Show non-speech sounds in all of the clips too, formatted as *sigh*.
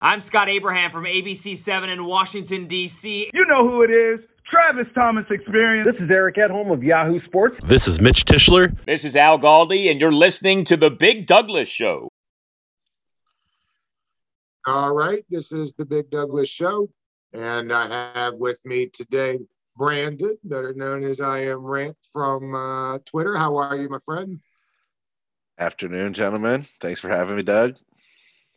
I'm Scott Abraham from ABC7 in Washington, D.C. You know who it is. Travis Thomas Experience. This is Eric Edholm of Yahoo Sports. This is Mitch Tischler. This is Al Galdi, and you're listening to The Big Douglas Show. All right, this is The Big Douglas Show, and I have with me today Brandon, better known as I Am Rant from uh, Twitter. How are you, my friend? Afternoon, gentlemen. Thanks for having me, Doug.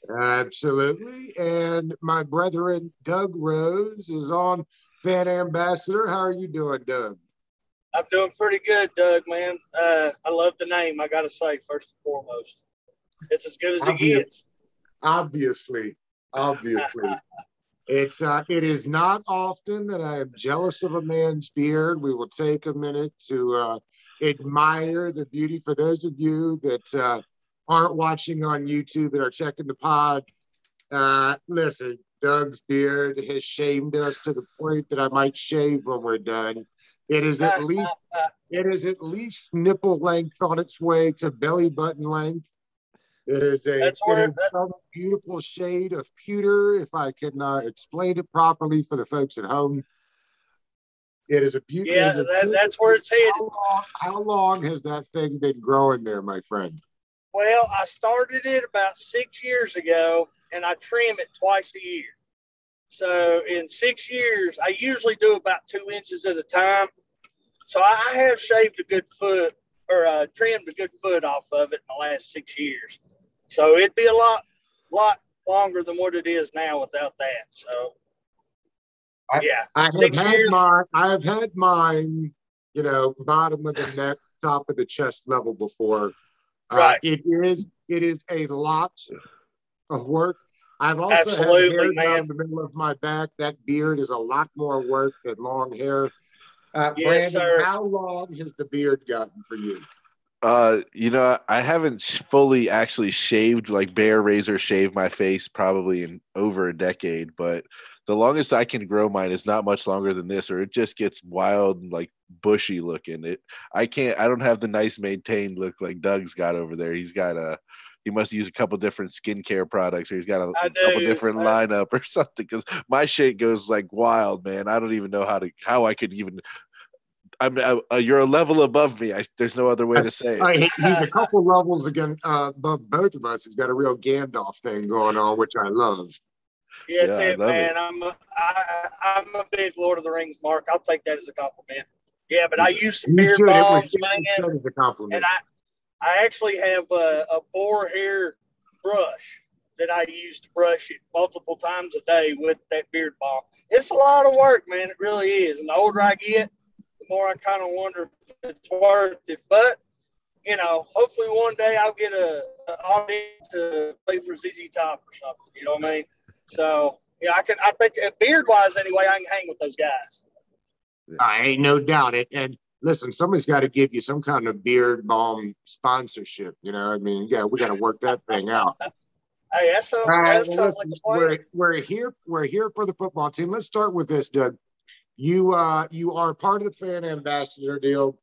Absolutely. And my brethren, Doug Rose, is on Fan Ambassador. How are you doing, Doug? I'm doing pretty good, Doug, man. Uh, I love the name, I got to say, first and foremost. It's as good as it gets. Obviously. Obviously. *laughs* it's uh, it is not often that I am jealous of a man's beard. We will take a minute to uh, admire the beauty. For those of you that uh, aren't watching on YouTube and are checking the pod, uh, listen, Doug's beard has shamed us to the point that I might shave when we're done. It is at least it is at least nipple length on its way to belly button length. It is a it is some beautiful shade of pewter. If I can uh, explain it properly for the folks at home, it is a beautiful. Yeah, that, that's where it's headed. How long, how long has that thing been growing there, my friend? Well, I started it about six years ago, and I trim it twice a year. So in six years, I usually do about two inches at a time. So I have shaved a good foot or uh, trimmed a good foot off of it in the last six years. So it'd be a lot, lot longer than what it is now without that. So I, yeah, I have six had years. mine. I have had mine. You know, bottom of the neck, top of the chest level before. Uh, Right. it is. It is a lot of work. I've also Absolutely, had hair man. down the middle of my back. That beard is a lot more work than long hair. Uh, Yes, Brandon, sir. how long has the beard gotten for you? Uh, you know, I haven't fully actually shaved like bare razor shaved my face probably in over a decade, but the longest I can grow mine is not much longer than this, or it just gets wild and like bushy looking. It I can't I don't have the nice maintained look like Doug's got over there. He's got a he must use a couple different skincare products, or he's got a couple different I- lineup *laughs* or something. Because my shit goes like wild, man. I don't even know how to how I could even. I'm uh, you're a level above me. I, there's no other way to say it. All right, he- he's a *laughs* couple levels again uh, above both of us. He's got a real Gandalf thing going on, which I love. Yeah, that's Yeah, it, man. I'm a, I, I'm a big Lord of the Rings mark. I'll take that as a compliment. Yeah, but I use some You beard should. It was balms, just man, as a compliment. and I I actually have a, a boar hair brush that I use to brush it multiple times a day with that beard balm. It's a lot of work, man. It really is. And the older I get, the more I kind of wonder if it's worth it. But you know, hopefully one day I'll get a, a audience to play for ZZ Top or something. You know what I mean? So yeah, I can. I think beard wise, anyway, I can hang with those guys. I ain't no doubt it. And listen, somebody's got to give you some kind of beard balm sponsorship. You know, I mean, yeah, we got to work that thing out. *laughs* Hey, that sounds, that sounds like listen, a we're, we're here. We're here for the football team. Let's start with this, Doug. You uh, you are part of the fan ambassador deal.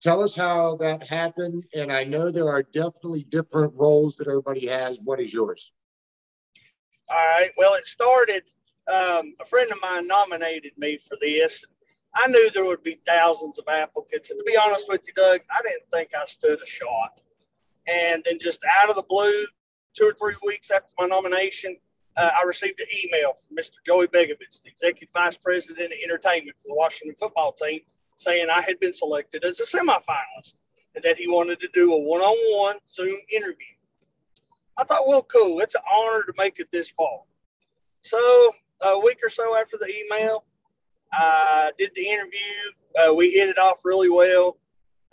Tell us how that happened. And I know there are definitely different roles that everybody has. What is yours? All right. Well, it started. Um, a friend of mine nominated me for this. I knew there would be thousands of applicants, and to be honest with you, Doug, I didn't think I stood a shot. And then just out of the blue, two or three weeks after my nomination, uh, I received an email from Mr. Joey Begovich, the executive vice president of entertainment for the Washington football team, saying I had been selected as a semifinalist and that he wanted to do a one-on-one Zoom interview. I thought, well, cool. It's an honor to make it this far. So a week or so after the email, I did the interview. Uh, we hit it off really well.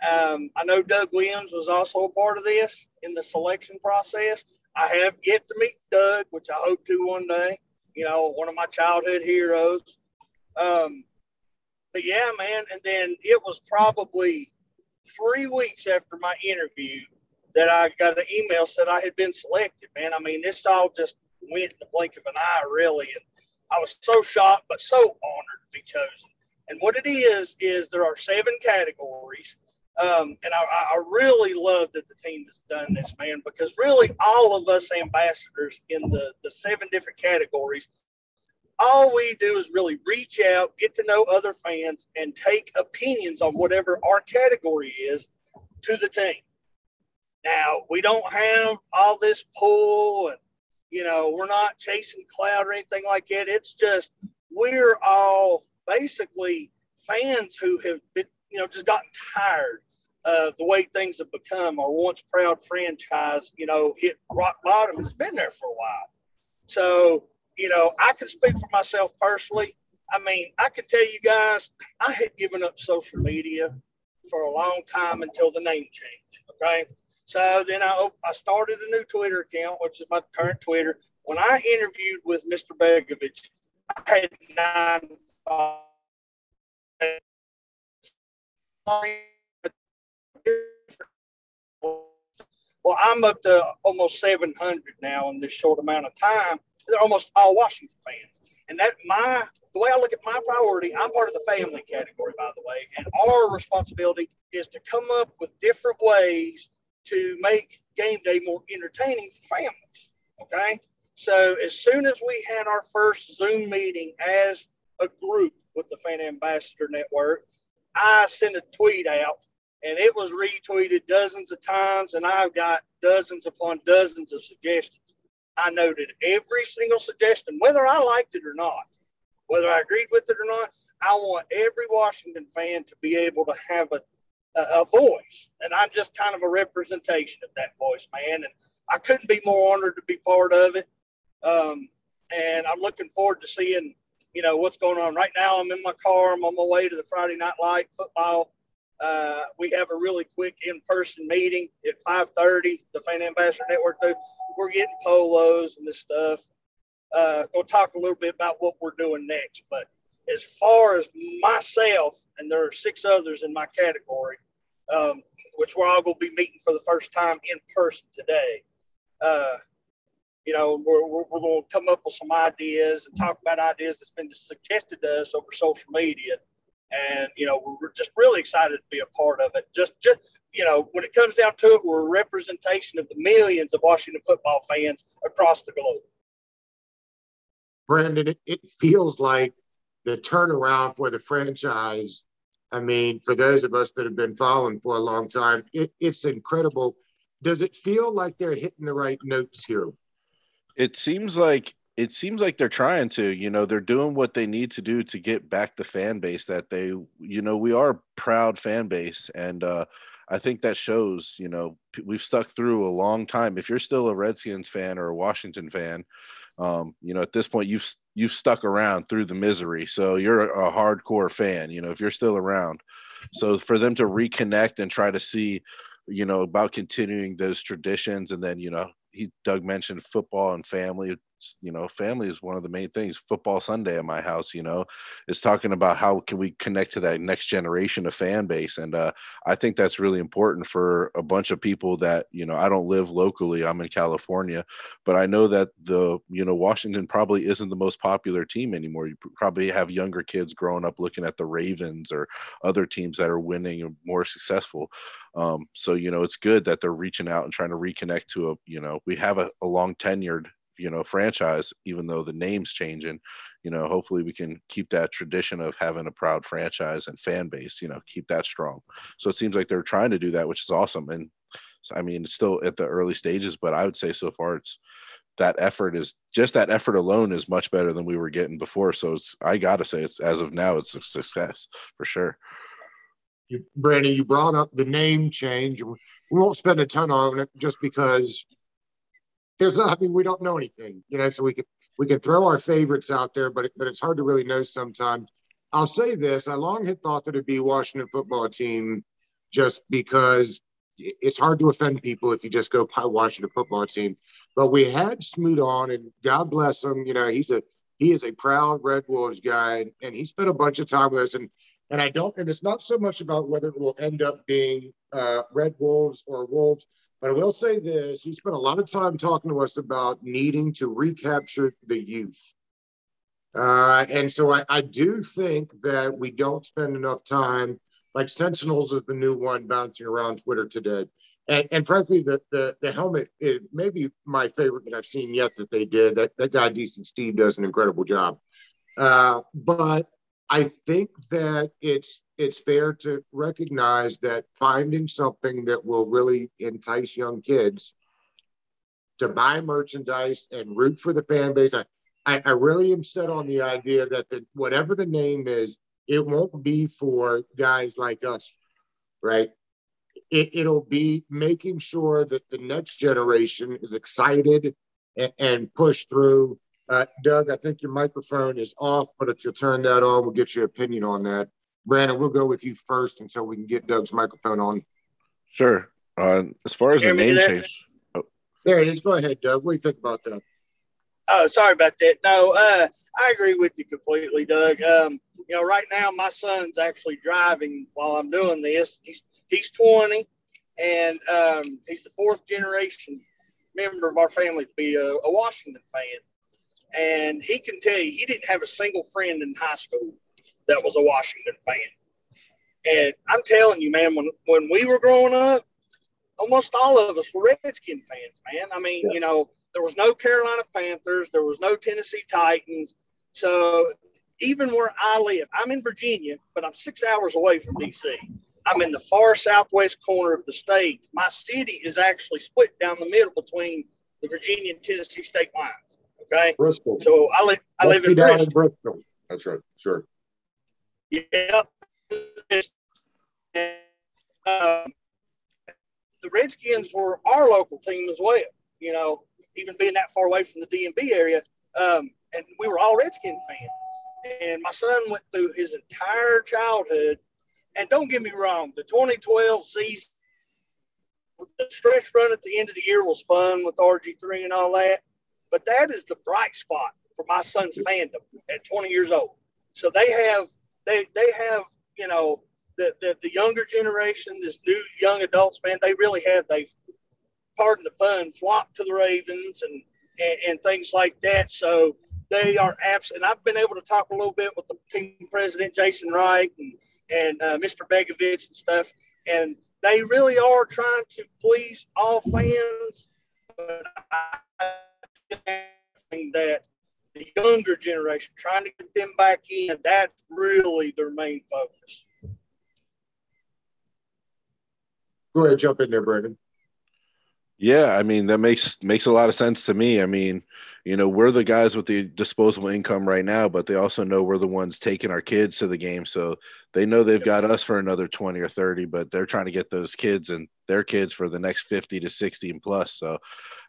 Um, I know Doug Williams was also a part of this in the selection process. I have yet to meet Doug, which I hope to one day. You know, one of my childhood heroes. Um, but yeah, man. And then it was probably three weeks after my interview that I got an email said I had been selected. Man, I mean, this all just went in the blink of an eye, really. And I was so shocked, but so honored to be chosen. And what it is is there are seven categories. Um, and I, I really love that the team has done this, man, because really all of us ambassadors in the, the seven different categories, all we do is really reach out, get to know other fans, and take opinions on whatever our category is to the team. Now, we don't have all this pull and, you know, we're not chasing cloud or anything like that. It's just we're all basically fans who have been, you know, just gotten tired of the way things have become. Our once proud franchise, you know, hit rock bottom. It's been there for a while. So, you know, I can speak for myself personally. I mean, I can tell you guys, I had given up social media for a long time until the name change. Okay. So then I, I started a new Twitter account, which is my current Twitter. When I interviewed with Mr. Begovich, I had nine well, I'm up to almost 700 now in this short amount of time. They're almost all Washington fans. And that my the way I look at my priority, I'm part of the family category, by the way, and our responsibility is to come up with different ways to make game day more entertaining for families. Okay. So as soon as we had our first Zoom meeting as a group with the Fan Ambassador Network, I sent a tweet out and it was retweeted dozens of times, and I've got dozens upon dozens of suggestions. I noted every single suggestion, whether I liked it or not, whether I agreed with it or not. I want every Washington fan to be able to have a, a, voice, and I'm just kind of a representation of that voice, man. And I couldn't be more honored to be part of it. Um, and I'm looking forward to seeing, you know, what's going on. Right now, I'm in my car. I'm on my way to the Friday Night Light football uh, we have a really quick in-person meeting at 5:30. The Fan Ambassador Network. We're getting polos and this stuff. Uh, we'll talk a little bit about what we're doing next. But as far as myself, and there are six others in my category, um, which we're all going to be meeting for the first time in person today. Uh, you know, we're, we're, we're going to come up with some ideas and talk about ideas that's been suggested to us over social media and you know we're just really excited to be a part of it. Just, just you know, when it comes down to it, we're a representation of the millions of Washington football fans across the globe. Brandon, it, it feels like the turnaround for the franchise. I mean, for those of us that have been following for a long time, it, it's incredible. Does it feel like they're hitting the right notes here? It seems like it seems like they're trying to you know they're doing what they need to do to get back the fan base that they you know we are proud fan base and uh i think that shows you know we've stuck through a long time if you're still a redskins fan or a washington fan um you know at this point you've you've stuck around through the misery. So you're a hardcore fan you know if you're still around. So for them to reconnect and try to see you know about continuing those traditions and then you know he Doug mentioned football and family. You know family is one of the main things. Football sunday at my house you know is talking about how can we connect to that next generation of fan base. And uh, i think that's really important for a bunch of people that you know i don't live locally. I'm in california. But i know that the you know washington probably isn't the most popular team anymore. You probably have younger kids growing up looking at the ravens or other teams that are winning and more successful. Um, so you know it's good that they're reaching out and trying to reconnect to a you know we have a, a long tenured you know franchise even though the name's changing you know hopefully we can keep that tradition of having a proud franchise and fan base you know keep that strong. So it seems like they're trying to do that which is awesome. And i mean it's still at the early stages but i would say so far it's that effort is just that effort alone is much better than we were getting before. So it's i gotta say it's as of now it's a success for sure. You, Brandon, you brought up the name change. We won't spend a ton on it just because there's not, I mean, we don't know anything, you know, so we could, we could throw our favorites out there, but, but it's hard to really know sometimes. I'll say this. I long had thought that it'd be Washington football team just because it's hard to offend people if you just go by Washington football team. But we had Smoot on, and God bless him. You know, he's a he is a proud Red Wolves guy, and he spent a bunch of time with us. And and I don't, and it's not so much about whether it will end up being uh, Red Wolves or Wolves. But I will say this he spent a lot of time talking to us about needing to recapture the youth. Uh, and so I, I, do think that we don't spend enough time Like Sentinels is the new one bouncing around Twitter today. And, and frankly, the, the the helmet it may be my favorite that I've seen yet that they did. That that guy Decent Steve does an incredible job. Uh, but I think that it's it's fair to recognize that finding something that will really entice young kids to buy merchandise and root for the fan base. I, I, I really am set on the idea that the, whatever the name is, it won't be for guys like us, right? It, it'll be making sure that the next generation is excited and, and pushed through. Uh, Doug, I think your microphone is off, but if you'll turn that on, we'll get your opinion on that. Brandon, we'll go with you first until we can get Doug's microphone on. Sure. Uh, as far as the name change, there it is. Go ahead, Doug. What do you think about that? Oh, sorry about that. No, uh, I agree with you completely, Doug. Um, you know, right now my son's actually driving while I'm doing this. He's he's 20, and um, he's the fourth generation member of our family to be a, a Washington fan. And he can tell you he didn't have a single friend in high school that was a Washington fan. And I'm telling you, man, when when we were growing up, almost all of us were Redskin fans, man. I mean, yeah. you know, there was no Carolina Panthers, there was no Tennessee Titans. So even where I live, I'm in Virginia, but I'm six hours away from DC. I'm in the far southwest corner of the state. My city is actually split down the middle between the Virginia and Tennessee state lines. Okay. Bristol. So I live I live in Bristol. in Bristol. That's right. Sure. Yep. Um, the Redskins were our local team as well. You know, even being that far away from the DMV area, um, and we were all Redskin fans. And my son went through his entire childhood. And don't get me wrong, the 2012 season, the stretch run at the end of the year was fun with RG3 and all that. But that is the bright spot for my son's fandom at 20 years old. So they have they they have you know the, the, the younger generation, this new young adults, man, they really have, they've, pardon the fun, flocked to the Ravens and, and, and things like that. So they are absent. I've been able to talk a little bit with the team president, Jason Wright, and, and uh, Mr. Begovich and stuff. And they really are trying to please all fans. But I that the younger generation, trying to get them back in, that's really their main focus. Go ahead, jump in there, Brandon. Yeah, I mean that makes makes a lot of sense to me. I mean, you know, we're the guys with the disposable income right now, but they also know we're the ones taking our kids to the game, so they know they've got us for another 20 or 30, but they're trying to get those kids and their kids for the next 50 to 60 and plus. So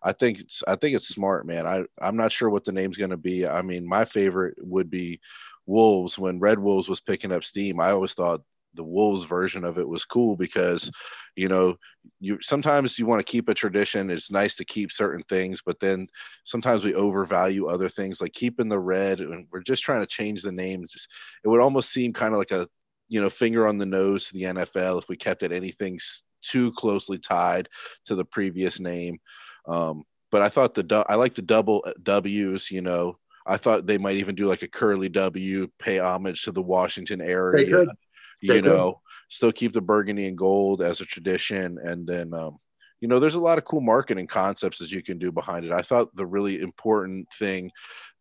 I think it's I think it's smart, man. I I'm not sure what the name's going to be. I mean, my favorite would be Wolves when Red Wolves was picking up steam. I always thought the Wolves version of it was cool because, you know, you sometimes you want to keep a tradition. It's nice to keep certain things, but then sometimes we overvalue other things, like keeping the red, and we're just trying to change the name. Just it would almost seem kind of like a, you know, finger on the nose to the NFL if we kept it anything too closely tied to the previous name. Um, but I thought the I like the double W's, you know. I thought they might even do like a curly W, pay homage to the Washington area you know, still keep the burgundy and gold as a tradition. And then, um, you know, there's a lot of cool marketing concepts that you can do behind it. I thought the really important thing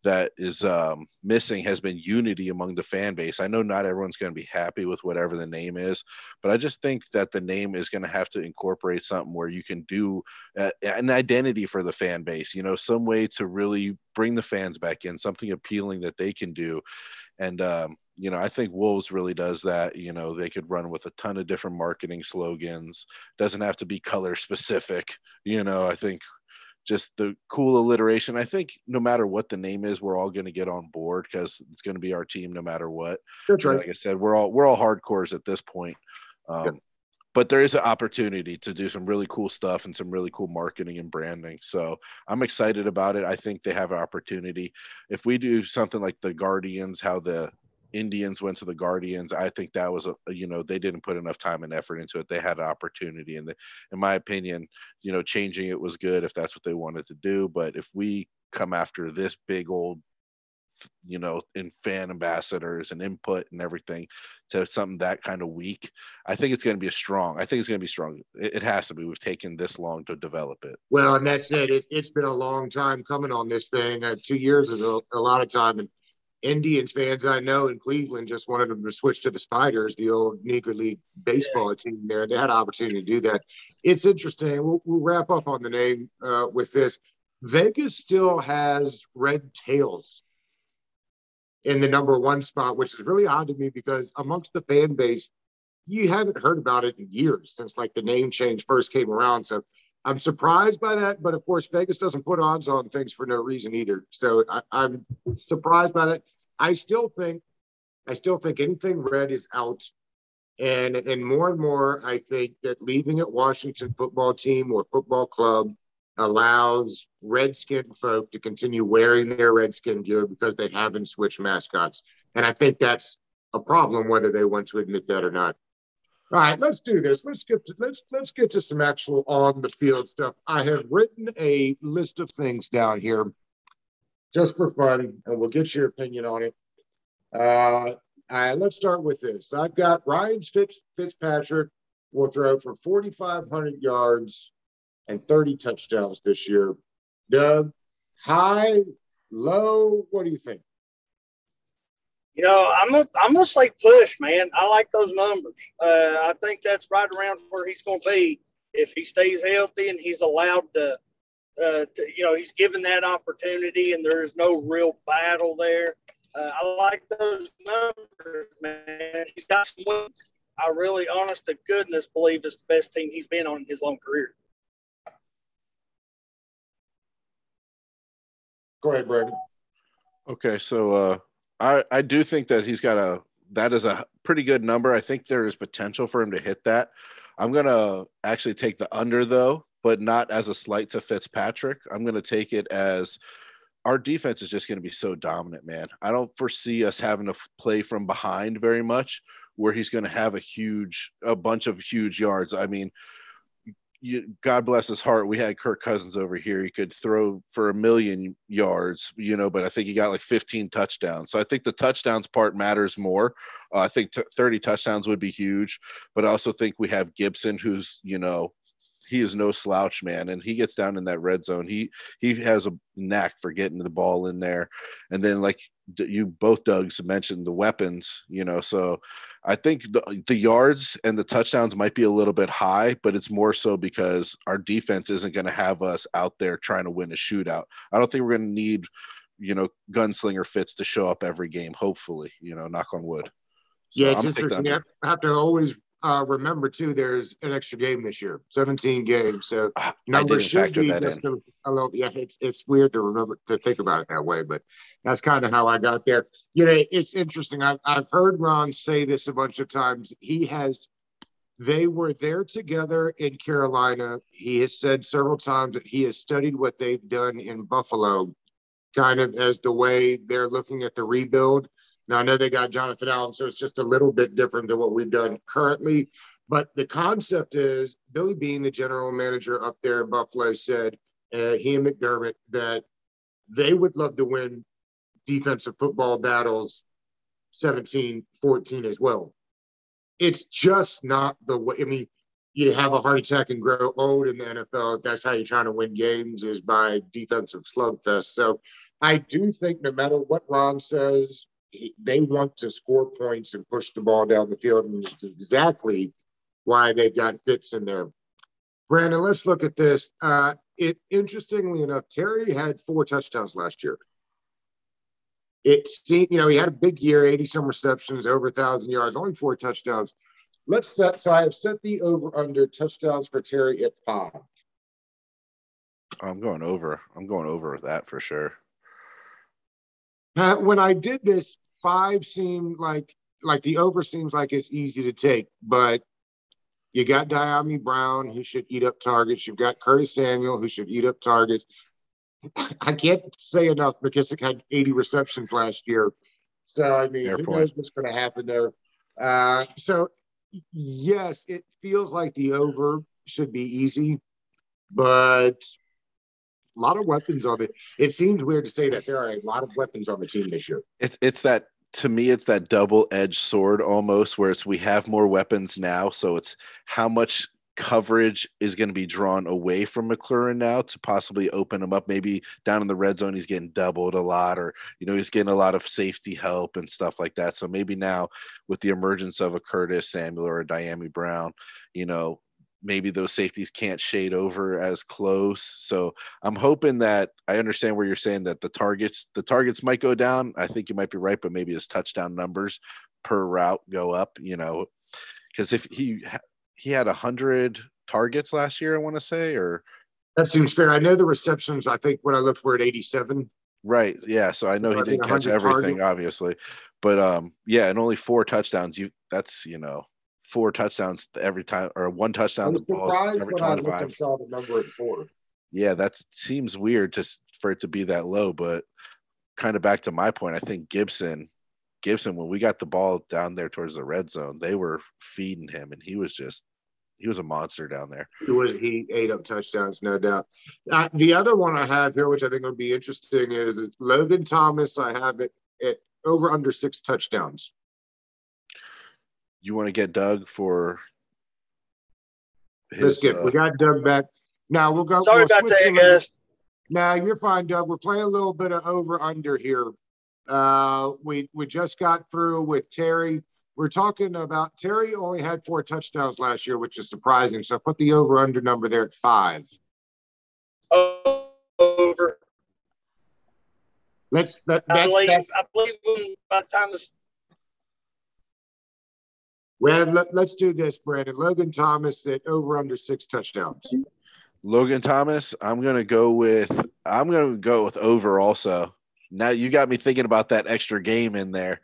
that is um, missing has been unity among the fan base. I know not everyone's going to be happy with whatever the name is, but I just think that the name is going to have to incorporate something where you can do an identity for the fan base, you know, some way to really bring the fans back in, something appealing that they can do. And, um, you know, I think Wolves really does that. You know, they could run with a ton of different marketing slogans. Doesn't have to be color specific. You know, I think just the cool alliteration. I think no matter what the name is, we're all going to get on board because it's going to be our team no matter what. That's right. Like I said, we're all we're all hardcores at this point. Um, But there is an opportunity to do some really cool stuff and some really cool marketing and branding. So I'm excited about it. I think they have an opportunity. If we do something like the Guardians, how the Indians went to the Guardians. I think that was a you know they didn't put enough time and effort into it. They had an opportunity, and the, in my opinion, you know, changing it was good if that's what they wanted to do. But if we come after this big old you know, in fan ambassadors and input and everything to something that kind of weak. I think it's going to be a strong. I think it's going to be strong. It, it, has to be. We've taken this long to develop it. Well, and that's it. it has been a long time coming on this thing. Uh, two years ago, a lot of time, and Indians fans I know in Cleveland just wanted them to switch to the Spiders, the old Negro League baseball yeah. team there. They had an opportunity to do that. It's interesting. We'll, we'll wrap up on the name uh, with this. Vegas still has red tails in the number one spot, which is really odd to me because amongst the fan base, you haven't heard about it in years since like the name change first came around. So I'm surprised by that, but of course, Vegas doesn't put odds on things for no reason either. So I, am surprised by that. I still think, I still think anything red is out, and and more and more, I think that leaving it Washington football team or football club allows redskin folk to continue wearing their redskin gear because they haven't switched mascots, and I think that's a problem whether they want to admit that or not. All right, let's do this. Let's get to, let's let's get to some actual on the field stuff. I have written a list of things down here just for fun, and we'll get your opinion on it. Uh, let's start with this. I've got Ryan Fitz, Fitzpatrick will throw for 4,500 yards and 30 touchdowns this year. Doug, high, low, what do you think? You know, I'm a, I'm gonna say push, man. I like those numbers. Uh, I think that's right around where he's gonna be if he stays healthy and he's allowed to, uh, to you know, he's given that opportunity and there's no real battle there. Uh, I like those numbers, man. He's got some wins. I really, honest to goodness, believe it's the best team he's been on in his long career. Go ahead, Brandon. Okay, so uh, I I do think that he's got a that is a pretty good number. I think there is potential for him to hit that. I'm gonna actually take the under though, but not as a slight to Fitzpatrick. I'm gonna take it as our defense is just to be so dominant, man. I don't foresee us having to play from behind very much, where he's to have a huge, a bunch of huge yards. I mean, you, God bless his heart. We had Kirk Cousins over here. He could throw for a million yards, you know, but I think he got like 15 touchdowns. So I think the touchdowns part matters more. Uh, I think t- 30 touchdowns would be huge, but I also think we have Gibson, who's, you know, he is no slouch, man. And he gets down in that red zone. He he has a knack for getting the ball in there. And then like you both Doug's mentioned the weapons, you know. So I think the, the yards and the touchdowns might be a little bit high, but it's more so because our defense isn't going to have us out there trying to win a shootout. I don't think we're going to need, you know, gunslinger Fitz to show up every game. Hopefully, you know, knock on wood. So yeah, it's I'm interesting. I have to always uh, remember too, there's an extra game this year, 17 games. So *sighs* numbers should be that in. A, little, yeah, it's it's weird to remember to think about it that way, but that's kind of how I got there. You know, it's interesting. I've I've heard Ron say this a bunch of times. He has. They were there together in Carolina. He has said several times that he has studied what they've done in Buffalo, kind of as the way they're looking at the rebuild now, I know they got Jonathan Allen, so it's just a little bit different than what we've done currently. But the concept is Billy Beane, the general manager up there in Buffalo, said, uh, he and McDermott, that they would love to win defensive football battles 17 14 as well. It's just not the way. I mean, you have a heart attack and grow old in the NFL. That's how you're trying to win games is by defensive slugfest. So I do think no matter what Ron says, they want to score points and push the ball down the field, and it's exactly why they've got Fitz in there. Brandon, let's look at this. Uh, it interestingly enough, Terry had four touchdowns last year. It seemed, you know, he had a big year, 80 some receptions, over a thousand yards, only four touchdowns. Let's set so I have set the over under touchdowns for Terry at five. I'm going over. I'm going over that for sure. Uh, when I did this, five seemed like like the over seems like it's easy to take, but you got Dyami Brown who should eat up targets. You've got Curtis Samuel who should eat up targets. *laughs* I can't say enough. McKissic had 80 receptions last year. So I mean, Fair who point. knows what's going to happen there? Uh, so yes, it feels like the over should be easy, but a lot of weapons on the. It seems weird to say that there are a lot of weapons on the team this year. It, it's that to me, it's that double-edged sword almost, where it's we have more weapons now, so it's how much coverage is going to be drawn away from McLaurin now to possibly open him up. Maybe down in the red zone, he's getting doubled a lot, or you know, he's getting a lot of safety help and stuff like that. So maybe now with the emergence of a Curtis Samuel or a Dyami Brown, you know, maybe those safeties can't shade over as close. So I'm hoping that I understand where you're saying that the targets the targets might go down. I think you might be right, but maybe his touchdown numbers per route go up. You know, because if he he had a hundred targets last year, I want to say, or that seems fair. I know the receptions. I think when I looked, we're at 87. Right. Yeah. So I know he didn't catch everything, targets. obviously, but um, yeah, and only four touchdowns. You that's you know four touchdowns every time or one touchdown the balls every 25. the number at four. Yeah, that seems weird just for it to be that low, but kind of back to my point, I think Gibson Gibson, when we got the ball down there towards the red zone, they were feeding him, and he was just he was a monster down there. He was he ate up touchdowns, no doubt. Uh, the other one I have here, which I think would be interesting, is Logan Thomas. I have it at over under six touchdowns. You want to get Doug for? His, Let's get. Uh, we got Doug back. Now we'll go. Sorry we'll about that, guys. Now you're fine, Doug. We're playing a little bit of over under here. Uh, we we just got through with Terry. We're talking about Terry only had four touchdowns last year, which is surprising. So I put the over under number there at five. Over. Let's. That, I believe. I believe by the time this. Well, let, let's do this, Brandon. Logan Thomas at over under six touchdowns. Logan Thomas, I'm gonna go with. I'm gonna go with over also. Now you got me thinking about that extra game in there.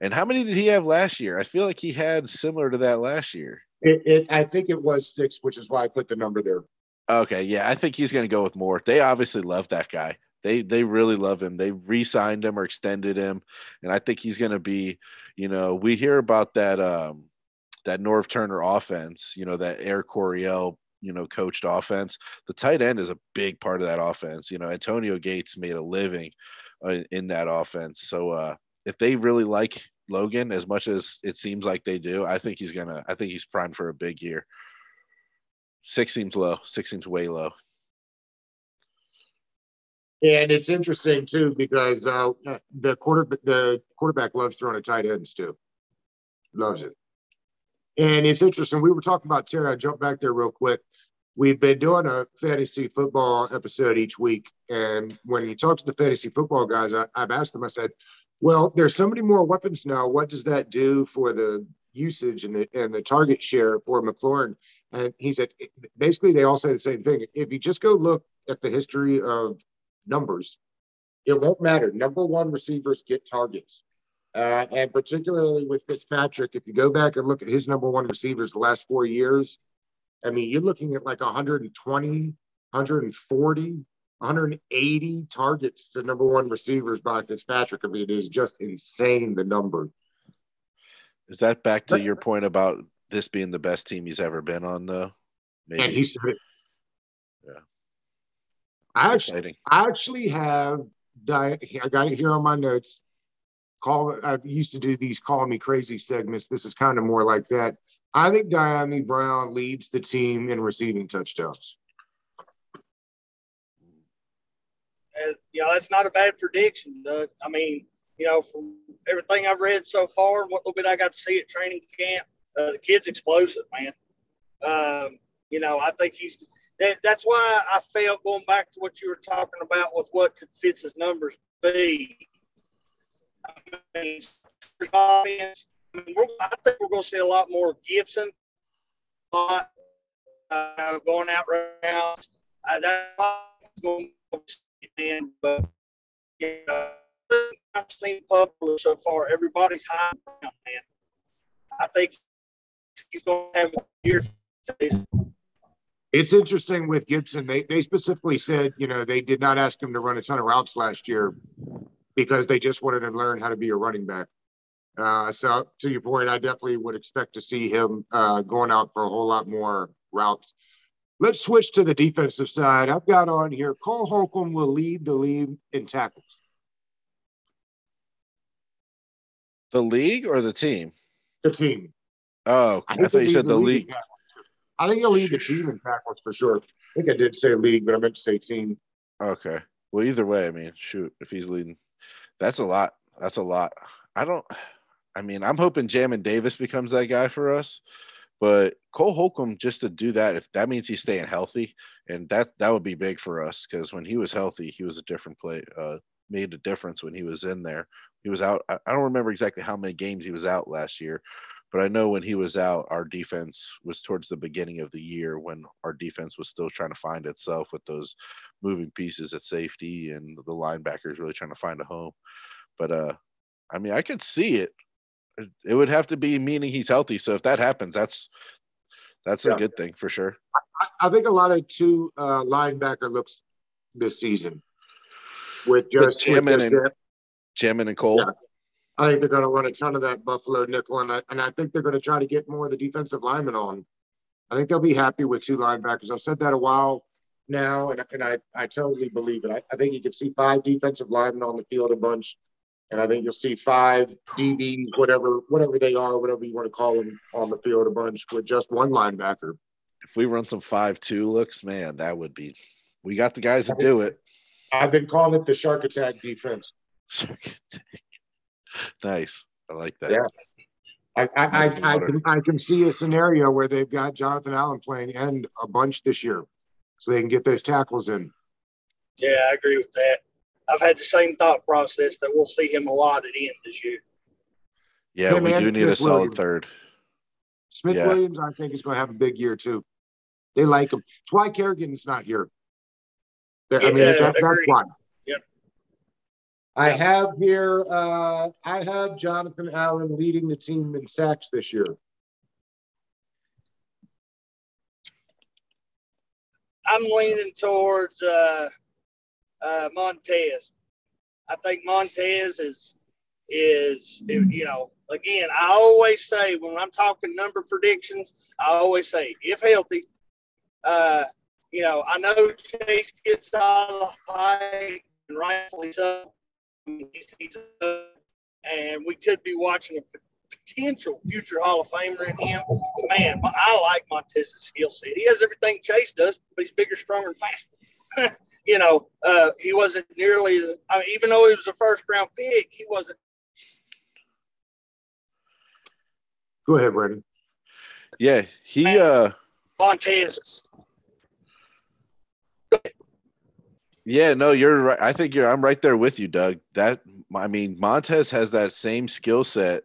And how many did he have last year? I feel like he had similar to that last year. It, it, I think it was six, which is why I put the number there. Okay, yeah, I think he's going to go with more. They obviously love that guy. They they really love him. They re-signed him or extended him, and I think he's going to be. You know, we hear about that um, that Norv Turner offense. You know, that Air Coryell you know coached offense. The tight end is a big part of that offense. You know, Antonio Gates made a living uh, in that offense. So uh, if they really like Logan as much as it seems like they do, I think he's gonna. I think he's primed for a big year. Six seems low. Six seems way low. And it's interesting too because uh, the quarter the quarterback loves throwing to tight ends too. Loves it. And it's interesting. We were talking about Terry. I jumped back there real quick we've been doing a fantasy football episode each week. And when you talk to the fantasy football guys, I, have asked them, I said, well, there's so many more weapons now. What does that do for the usage and the and the target share for McLaurin? And he said, basically, they all say the same thing. If you just go look at the history of numbers, it won't matter. Number one receivers get targets. Uh, and particularly with Fitzpatrick, if you go back and look at his number one receivers the last four years, I mean, you're looking at like 120, 140, 180 targets to number one receivers by Fitzpatrick. I mean, it is just insane the number. Is that back to your point about this being the best team he's ever been on, though? Maybe. And he said it. Yeah. I actually, I actually have, I got it here on my notes. Call, I used to do these call me crazy segments. This is kind of more like that. I think Dyami Brown leads the team in receiving touchdowns. Uh, yeah, that's not a bad prediction. Doug. I mean, you know, from everything I've read so far and what little bit I got to see at training camp, uh, the kid's explosive, man. Um, you know, I think he's that, that's why I felt going back to what you were talking about with what could Fitz's numbers be. I mean, I, mean, I think we're going to see a lot more Gibson, uh, going out right now. Uh, that's going to be in, but yeah, I've seen published so far. Everybody's high man. I think he's going to have a year. It's interesting with Gibson. They they specifically said, you know, they did not ask him to run a ton of routes last year because they just wanted to learn how to be a running back. Uh, so to your point, I definitely would expect to see him uh, going out for a whole lot more routes. Let's switch to the defensive side. I've got on here Cole Holcomb will lead the league in tackles. The league or the team? The team. Oh, I, think thought you said the league. too. I think he'll lead the team in tackles for sure. I think I did say league, but I meant to say team. Okay. Well, either way, I mean, shoot, if he's leading, that's a lot. That's a lot. I don't. I mean, I'm hoping Jamin Davis becomes that guy for us, but Cole Holcomb just to do that, if that means he's staying healthy, and that that would be big for us because when he was healthy, he was a different play. Uh, made a difference when he was in there. He was out. I I don't remember exactly how many games he was out last year, but I know when he was out, our defense was towards the beginning of the year when our defense was still trying to find itself with those moving pieces at safety and the linebackers really trying to find a home. But uh, I mean, I could see it. It- would have to be meaning he's healthy. So if that happens, that's that's a good thing for sure. I, I think a lot of two uh, linebacker looks this season with just, just and- Jamin and Cole. Yeah. I think they're going to run a ton of that Buffalo nickel, and I, and I think they're going to try to get more of the defensive linemen on. I think they'll be happy with two linebackers. I've said that a while now, and, and I, I totally believe it. I, I think you can see five defensive linemen on the field a bunch, and I think you'll see five DBs, whatever whatever they are, whatever you want to call them, on the field a bunch with just one linebacker. If we run some five two looks, man, that would be. We got the guys to do it. I've been calling it the shark attack defense. *laughs* nice. I like that. Yeah. I, I, I, I, can, I can see a scenario where they've got Jonathan Allen playing end a bunch this year so they can get those tackles in. Yeah, I agree with that. I've had the same thought process that we'll see him a lot at the end this year. Yeah, Hey, we do need a solid Williams. third. Smith Yeah. Williams, I think, is going to have a big year too. They like him. It's why Kerrigan's not here. I mean, Yeah, that, that's agreed. why. I have here, uh, I have Jonathan Allen leading the team in sacks this year. I'm leaning towards uh, uh, Montez. I think Montez is is you know again. I always say when I'm talking number predictions, I always say if healthy. Uh, you know, I know Chase gets all the hype and rightfully so. He's, he's and we could be watching a potential future Hall of Famer in him. Man, I like Montez's skill set. He has everything Chase does, but he's bigger, stronger, and faster. *laughs* you know, uh, he wasn't nearly as. I mean, even though he was a first round pick, he wasn't. Go ahead, Brandon. Yeah, he uh Montez. Yeah, no, you're right. I think you're I'm right there with you, Doug. That I mean, Montez has that same skill set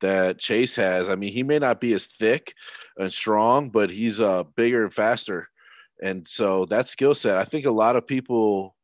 that Chase has. I mean, he may not be as thick and strong, but he's uh bigger and faster. And so that skill set, I think a lot of people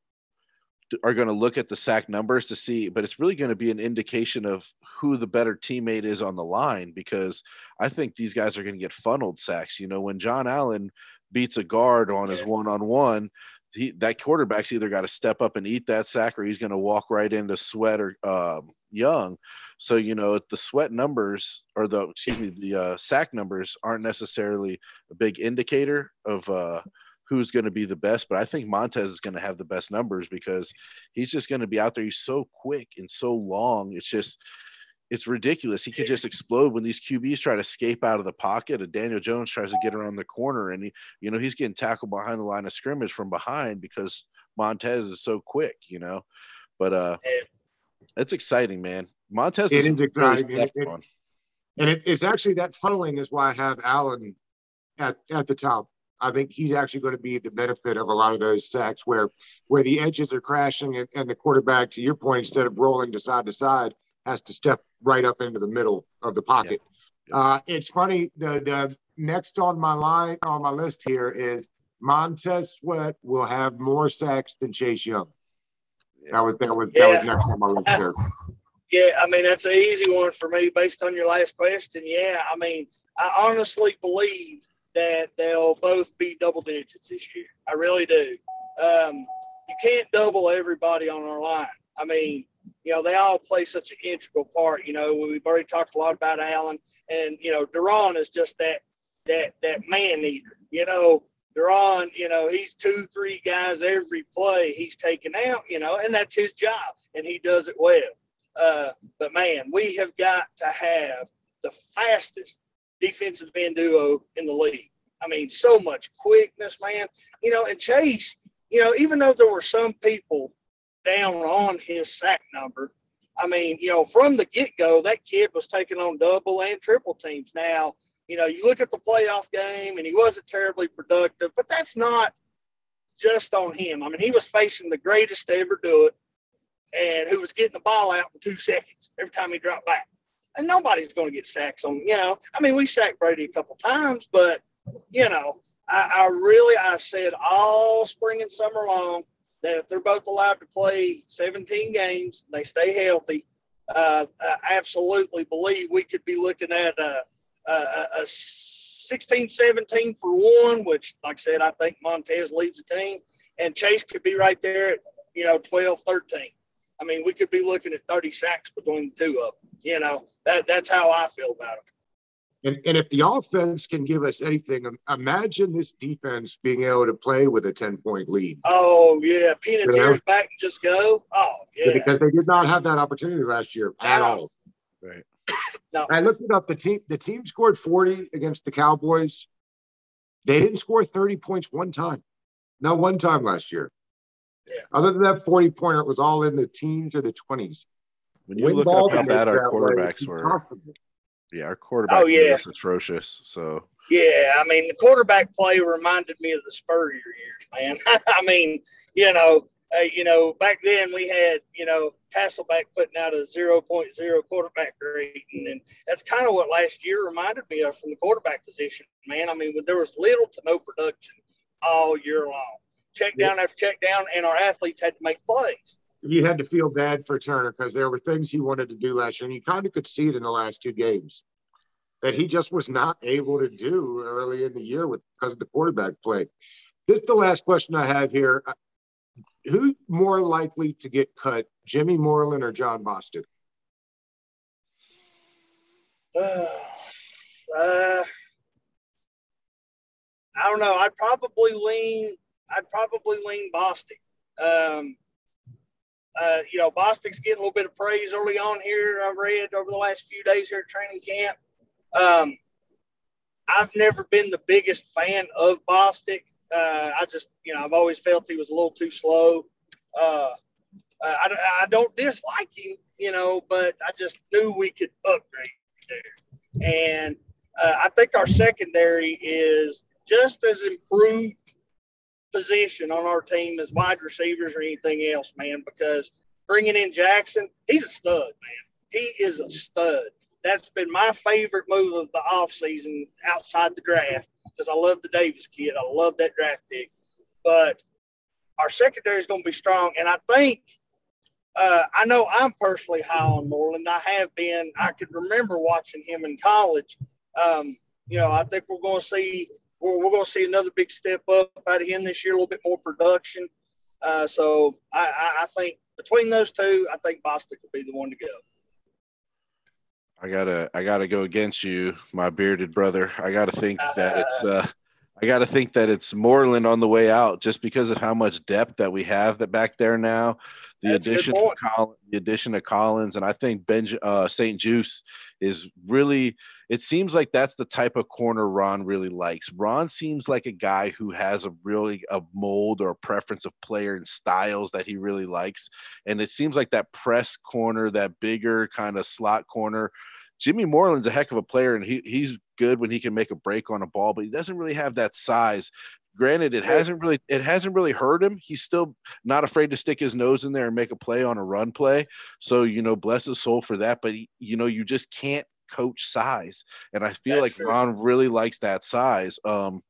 are going to look at the sack numbers to see, but it's really going to be an indication of who the better teammate is on the line because I think these guys are going to get funneled sacks. You know, when John Allen beats a guard on his one on one, he that quarterback's either got to step up and eat that sack or he's going to walk right into Sweat or um, Young. So you know the Sweat numbers or the excuse me the uh, sack numbers aren't necessarily a big indicator of uh, who's going to be the best. But I think Montez is going to have the best numbers because he's just going to be out there. He's so quick and so long. It's just it's ridiculous. He could just explode when these QBs try to escape out of the pocket. And Daniel Jones tries to get around the corner, and he, you know, he's getting tackled behind the line of scrimmage from behind because Montez is so quick. You know, but uh, it's exciting, man. Montez It is is really exciting. It- it- on. And it, it's actually that funneling is why I have Allen at, at the top. I think he's actually going to be the benefit of a lot of those sacks where where the edges are crashing and, and the quarterback, to your point, instead of rolling to side to side, has to step right up into the middle of the pocket. Yeah. Uh, it's funny. The, the next on my line on my list here is Montez Sweat will have more sacks than Chase Young. That was that was that was Yeah. next on my list there. *laughs* Yeah, I mean that's an easy one for me based on your last question. Yeah, I mean I honestly believe that they'll both be double digits this year. I really do. Um, you can't double everybody on our line. I mean, you know, they all play such an integral part. You know, we've already talked a lot about Allen, and you know, Duran is just that that that man eater. You know, Duran, you know, he's two, three guys every play he's taken out, you know, and that's his job, and he does it well. Uh, but man, we have got to have the fastest defensive end duo in the league. I mean, so much quickness, man. You know, and Chase, you know, even though there were some people down on his sack number, I mean, you know, from the get go, that kid was taking on double and triple teams. Now, you know, you look at the playoff game and he wasn't terribly productive, but that's not just on him. I mean, he was facing the greatest to ever do it and who was getting the ball out in two *laughs* seconds every time he dropped back. And nobody's going to get sacks on, you know. I mean, we sacked Brady a couple times, but, you know, I, I really, I've said all spring and summer long that if they're both allowed to play 17 games, and they stay healthy, uh, I absolutely believe we could be looking at a, a, a 16 17 for one, which, like I said, I think Montez leads the team, and Chase could be right there at, you know, 12 13. I mean, we could be looking at 30 sacks between the two of them. You know, that that's how I feel about it. And, and if the offense can give us anything, imagine this defense being able to play with a 10 point lead. Oh, yeah. Peanuts you know? back and just go. Oh, yeah. Because they did not have that opportunity last year at all. Right. *coughs* no. I looked it up. The team, the team scored 40 against the Cowboys. They didn't score 30 points one time. Not one time last year. Yeah. Other than that 40 pointer, it was all in the teens or the 20s. When you Win look up how bad our quarterbacks were, possible. Yeah, our quarterback oh, yeah. was atrocious. So yeah, I mean the quarterback play reminded me of the Spurrier years, man. *laughs* I mean, you know, uh, you know, back then we had, you know, Hasselbeck putting out a 0.0 quarterback rating, and that's kind of what last year reminded me of from the quarterback position, man. I mean, there was little to no production all year long check down after check down, and our athletes had to make plays. You had to feel bad for Turner because there were things he wanted to do last year, and you kind of could see it in the last two games that he just was not able to do early in the year with because of the quarterback play. This is the last question I have here. Who more likely to get cut, Jimmy Moreland or Jon Bostic? Uh, *sighs* uh, I don't know. I'd probably lean I'd probably lean Bostic. Um, uh, you know, Bostic's getting a little bit of praise early on here. I've read over the last few days here at training camp. Um, I've never been the biggest fan of Bostic. Uh, I just, you know, I've always felt he was a little too slow. Uh, I, I don't dislike him, you know, but I just knew we could upgrade there. And uh, I think our secondary is just as improved position on our team as wide receivers or anything else, man, because bringing in Jackson, he's a stud, man. He is a stud. That's been my favorite move of the offseason outside the draft because I love the Davis kid. I love that draft pick. But our secondary is going to be strong. And I think, uh, I know I'm personally high on Moreland. I have been. I could remember watching him in college. Um, you know, I think we're going to see we're, we're going to see another big step up out of him this year, a little bit more production. Uh, so I, I, I, think between those two, I think Bostic will be the one to go. I gotta, I gotta go against you, my bearded brother. I gotta think that it's, uh, I gotta think that it's Moreland on the way out, just because of how much depth that we have that back there now. The That's addition of Collins, the addition of Collins, and I think Ben uh, St-Juste is really it seems like that's the type of corner Ron really likes. Ron seems like a guy who has a really a mold or a preference of player and styles that he really likes. And it seems like that press corner, that bigger kind of slot corner. Jimmy Moreland's a heck of a player and he he's good when he can make a break on a ball, but he doesn't really have that size. Granted, it hasn't really it hasn't really hurt him. He's still not afraid to stick his nose in there and make a play on a run play. So you know, bless his soul for that. But he, you know, you just can't coach size, and I feel That's like true. Ron really likes that size. Um,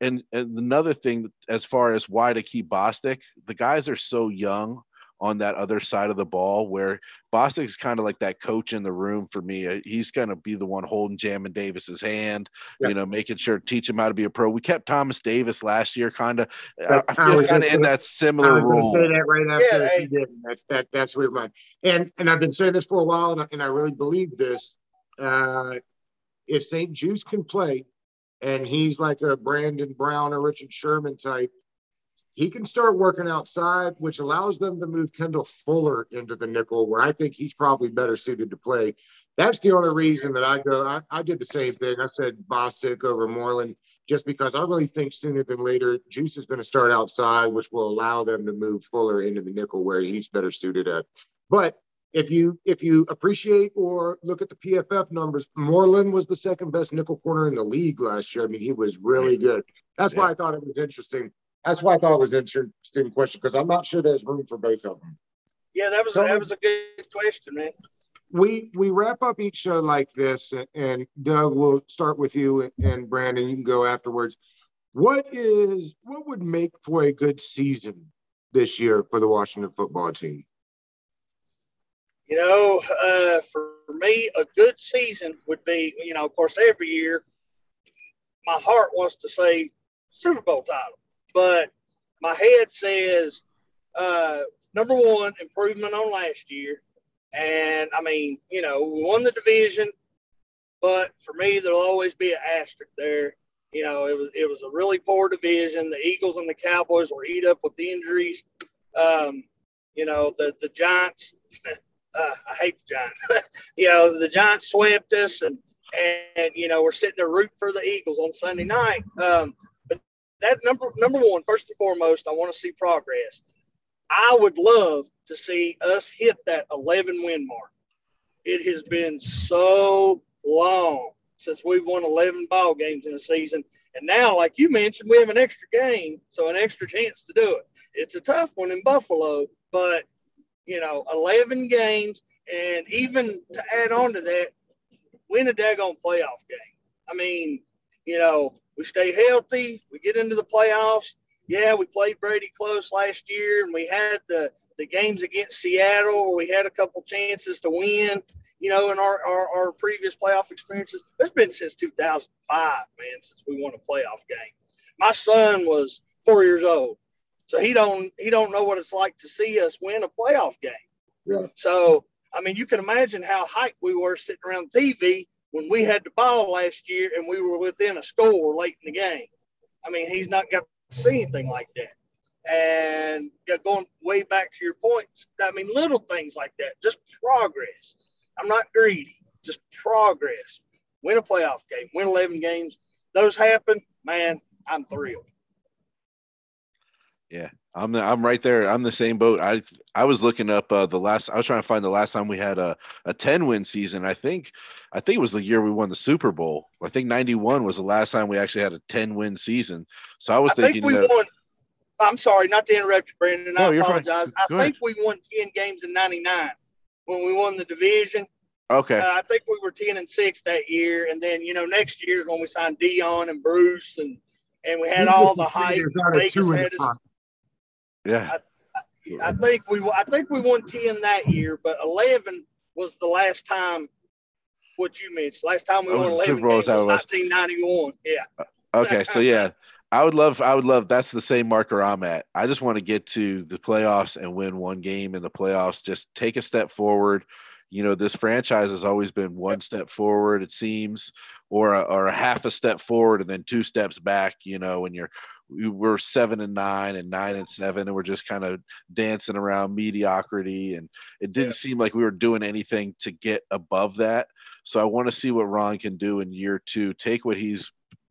and, and another thing, as far as why to keep Bostic, the guys are so young on that other side of the ball where Bostic's kind of like that coach in the room for me. Uh, he's going to be the one holding Jamin Davis's hand, yeah. you know, making sure teach him how to be a pro. We kept Thomas Davis last year, kind of. I feel kind of in that similar role. Say that right after yeah, he did. That's that. That's what mine. And and I've been saying this for a while, and I, and I really believe this uh, if St-Juste can play, and he's like a Brandon Brown or Richard Sherman type, he can start working outside, which allows them to move Kendall Fuller into the nickel, where I think he's probably better suited to play. That's the only reason that I go. I, I did the same thing. I said Bostic over Moreland, just because I really think sooner than later, Juice is going to start outside, which will allow them to move Fuller into the nickel where he's better suited at. But if you if you appreciate or look at the PFF numbers, Moreland was the second best nickel corner in the league last year. I mean, he was really good. That's yeah. why I thought it was interesting that's why I thought it was an interesting question because I'm not sure there's room for both of them. Yeah, that was so, that was a good question, man. We we wrap up each show like this, and, and Doug, we'll start with you, and Brandon, you can go afterwards. What is what would make for a good season this year for the Washington football team? You know, uh, for me, a good season would be, you know, of course, every year, my heart wants to say Super Bowl title. But my head says uh, number one, improvement on last year. And I mean, you know, we won the division, but for me, there'll always be an asterisk there. You know, it was it was a really poor division. The Eagles and the Cowboys were eat up with the injuries. Um, you know, the the Giants. *laughs* Uh, I hate the Giants. *laughs* you know, the Giants swept us, and and you know we're sitting there rooting for the Eagles on Sunday night. Um, that number number one, first and foremost, I want to see progress. I would love to see us hit that 11 win mark. It has been so long since we've won 11 ball games in a season. And now, like you mentioned, we have an extra game, so an extra chance to do it. It's a tough one in Buffalo, but you know, 11 games, and even to add on to that, win a daggone playoff game. I mean, you know, we stay healthy, we get into the playoffs. Yeah, we played Brady close last year, and we had the the games against Seattle where we had a couple chances to win. You know, in our, our, our previous playoff experiences, it's been since 2005, man, since we won a playoff game. My son was four years old, so he don't he don't know what it's like to see us win a playoff game. Yeah. So I mean, you can imagine how hyped we were sitting around TV when we had the ball last year and we were within a score late in the game. I mean, he's not got to see anything like that. And going way back to your points, I mean, little things like that, just progress. I'm not greedy, just progress. Win a playoff game, win 11 games. Those happen, man, I'm thrilled. Yeah, I'm the, I'm right there. I'm the same boat. I I was looking up uh, the last. I was trying to find the last time we had a, a ten win season. I think I think it was the year we won the Super Bowl. I think '91 was the last time we actually had a ten win season. So I was I thinking. Think we that, won. I'm sorry, not to interrupt you, Brandon. No, I apologize. I Go think ahead. we won ten games in '99 when we won the division. Okay. Uh, I think we were ten and six that year, and then you know next year is when we signed Dion and Bruce and and we had all the hype. Vegas had us. Yeah. I, I, think we I think we won ten that year, but eleven was the last time. What you mentioned, last time we won eleven Super Bowl, games was nineteen ninety one. Yeah. Uh, okay, so yeah, I would love, I would love. That's the same marker I'm at. I just want to get to the playoffs and win one game in the playoffs. Just take a step forward. You know, this franchise has always been one step forward, it seems, or a, or a half a step forward and then two steps back. You know, when you're we were seven and nine and nine and seven, and we're just kind of dancing around mediocrity. And it didn't yeah. seem like we were doing anything to get above that. So I want to see what Ron can do in year two. Take what he's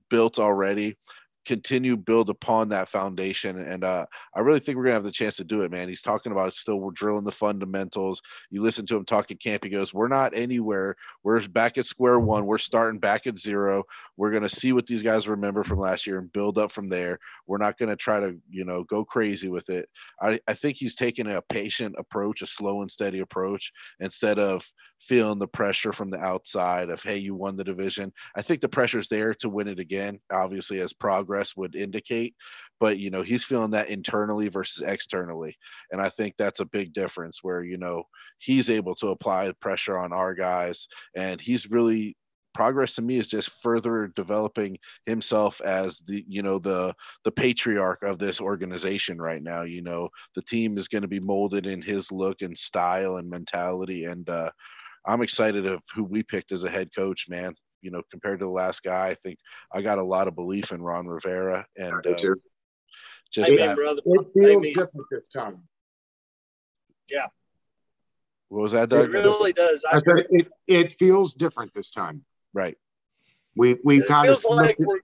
built already, continue build upon that foundation and uh, i really think we're gonna have the chance to do it man he's talking about still we're drilling the fundamentals you listen to him talking camp he goes we're not anywhere we're back at square one we're starting back at zero we're gonna see what these guys remember from last year and build up from there. We're not gonna try to you know go crazy with it. I, I think he's taking a patient approach a slow and steady approach instead of feeling the pressure from the outside of hey you won the division. I think the pressure's there to win it again obviously as progress would indicate but you know he's feeling that internally versus externally and i think that's a big difference where you know he's able to apply pressure on our guys and he's really progress to me is just further developing himself as the you know the the patriarch of this organization right now you know the team is going to be molded in his look and style and mentality and uh I'm excited of who we picked as a head coach, man. you know, compared to the last guy, I think I got a lot of belief in Ron Rivera and uh, too. just Amen, that. brother. It feels Amen. different this time. Yeah what was that, doug It really does. I I said it, it feels different this time. Right. We we it kind of like we're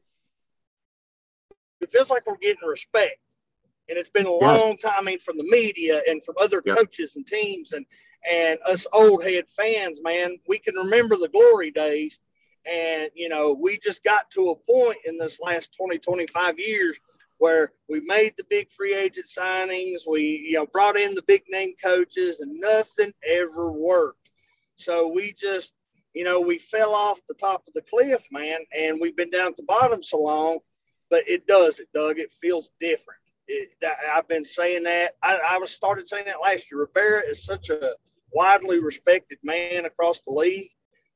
it feels like we're getting respect and it's been a Yes. long time I mean from the media and from other Yep. coaches and teams and and us old head fans man we can remember the glory days and you know we just got to a point in this last 20 25 years where we made the big free agent signings we you know brought in the big name coaches and nothing ever worked so we just you know, we fell off the top of the cliff, man, and we've been down at the bottom so long. But it does, it Doug. It feels different. It, I've been saying that. I, I was started saying that last year. Rivera is such a widely respected man across the league.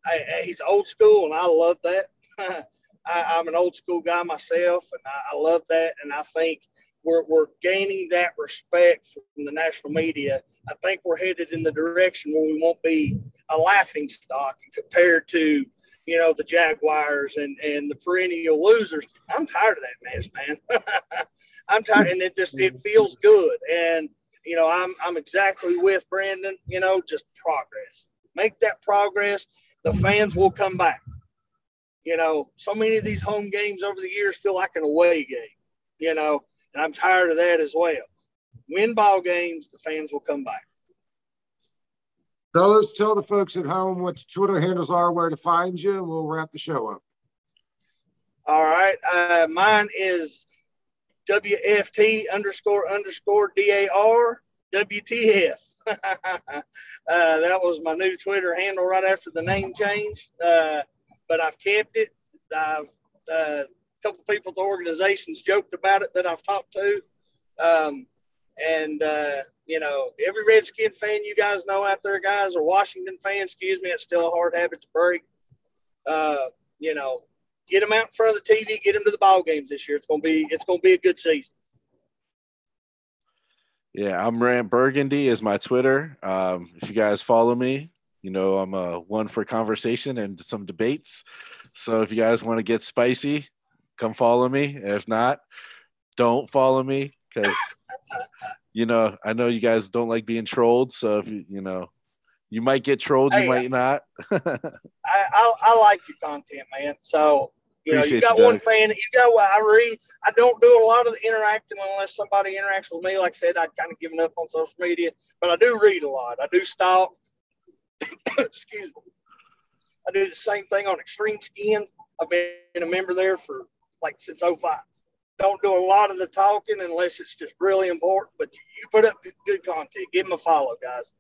I, he's old school, and I love that. *laughs* I, I'm an old school guy myself, and I, I love that. And I think we're, we're gaining that respect from the national media. I think we're headed in the direction where we won't be a laughing stock compared to you know the Jaguars and and the perennial losers. I'm tired of that mess, man. *laughs* I'm tired, and it just it feels good. And you know I'm I'm exactly with Brandon. You know, just progress. Make that progress. The fans will come back. You know, so many of these home games over the years feel like an away game. You know, and I'm tired of that as well. Win ball games, the fans will come back. Fellas, tell the folks at home what your Twitter handles are, where to find you, and we'll wrap the show up. All right. Uh, mine is WFT underscore underscore DAR WTF. *laughs* uh, that was my new Twitter handle right after the name change. Uh, but I've kept it. I've uh, couple people at the organizations joked about it that I've talked to. Um, and, uh, you know, every Redskin fan you guys know out there, guys, or Washington fans, excuse me, it's still a hard habit to break. Uh, you know, get them out in front of the TV, get them to the ball games this year. It's gonna be it's gonna be a good season. Yeah, I'm Rand Burgundy is my Twitter. Um, if you guys follow me, you know I'm a one for conversation and some debates. So if you guys want to get spicy, come follow me. If not, don't follow me because *laughs* you know I know you guys don't like being trolled. So if you you know you might get trolled, Hey, you might not. *laughs* I, I I like your content, man. So you know, you got you, one Doug. fan. You got what I read. I don't do a lot of the interacting unless somebody interacts with me. Like I said, I'd kind of given up on social media, but I do read a lot. I do stalk. *coughs* Excuse me. I do the same thing on Extreme Skins. I've been a member there for like since 05. Don't do a lot of the talking unless it's just really important. But you put up good, good content. Give them a follow, guys.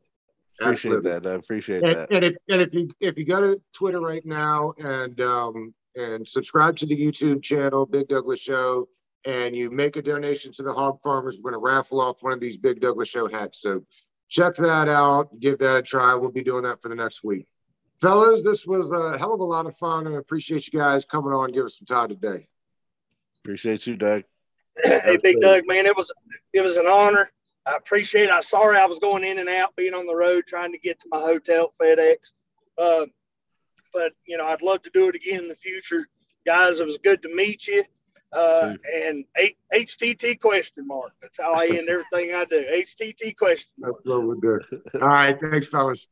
Appreciate Absolutely. that. I appreciate And, that. and if and if you if you go to Twitter right now and um and subscribe to the YouTube channel, Big Douglas Show, and you make a donation to the Hog Farmers, we're gonna raffle off one of these Big Douglas Show hats. So check that out, give that a try. We'll be doing that for the next week. Fellas, this was a hell of a lot of fun and I appreciate you guys coming on and give us some time today. Appreciate you, Doug. *laughs* hey, Big Doug, man, it was it was an honor. I appreciate it. I'm sorry I was going in and out, being on the road, trying to get to my hotel FedEx. Uh, but you know, I'd love to do it again in the future, guys. It was good to meet you. Uh, and H- HTT question mark. That's how I end *laughs* everything I do. HTT question mark. That's what we'll do. All right, thanks, fellas.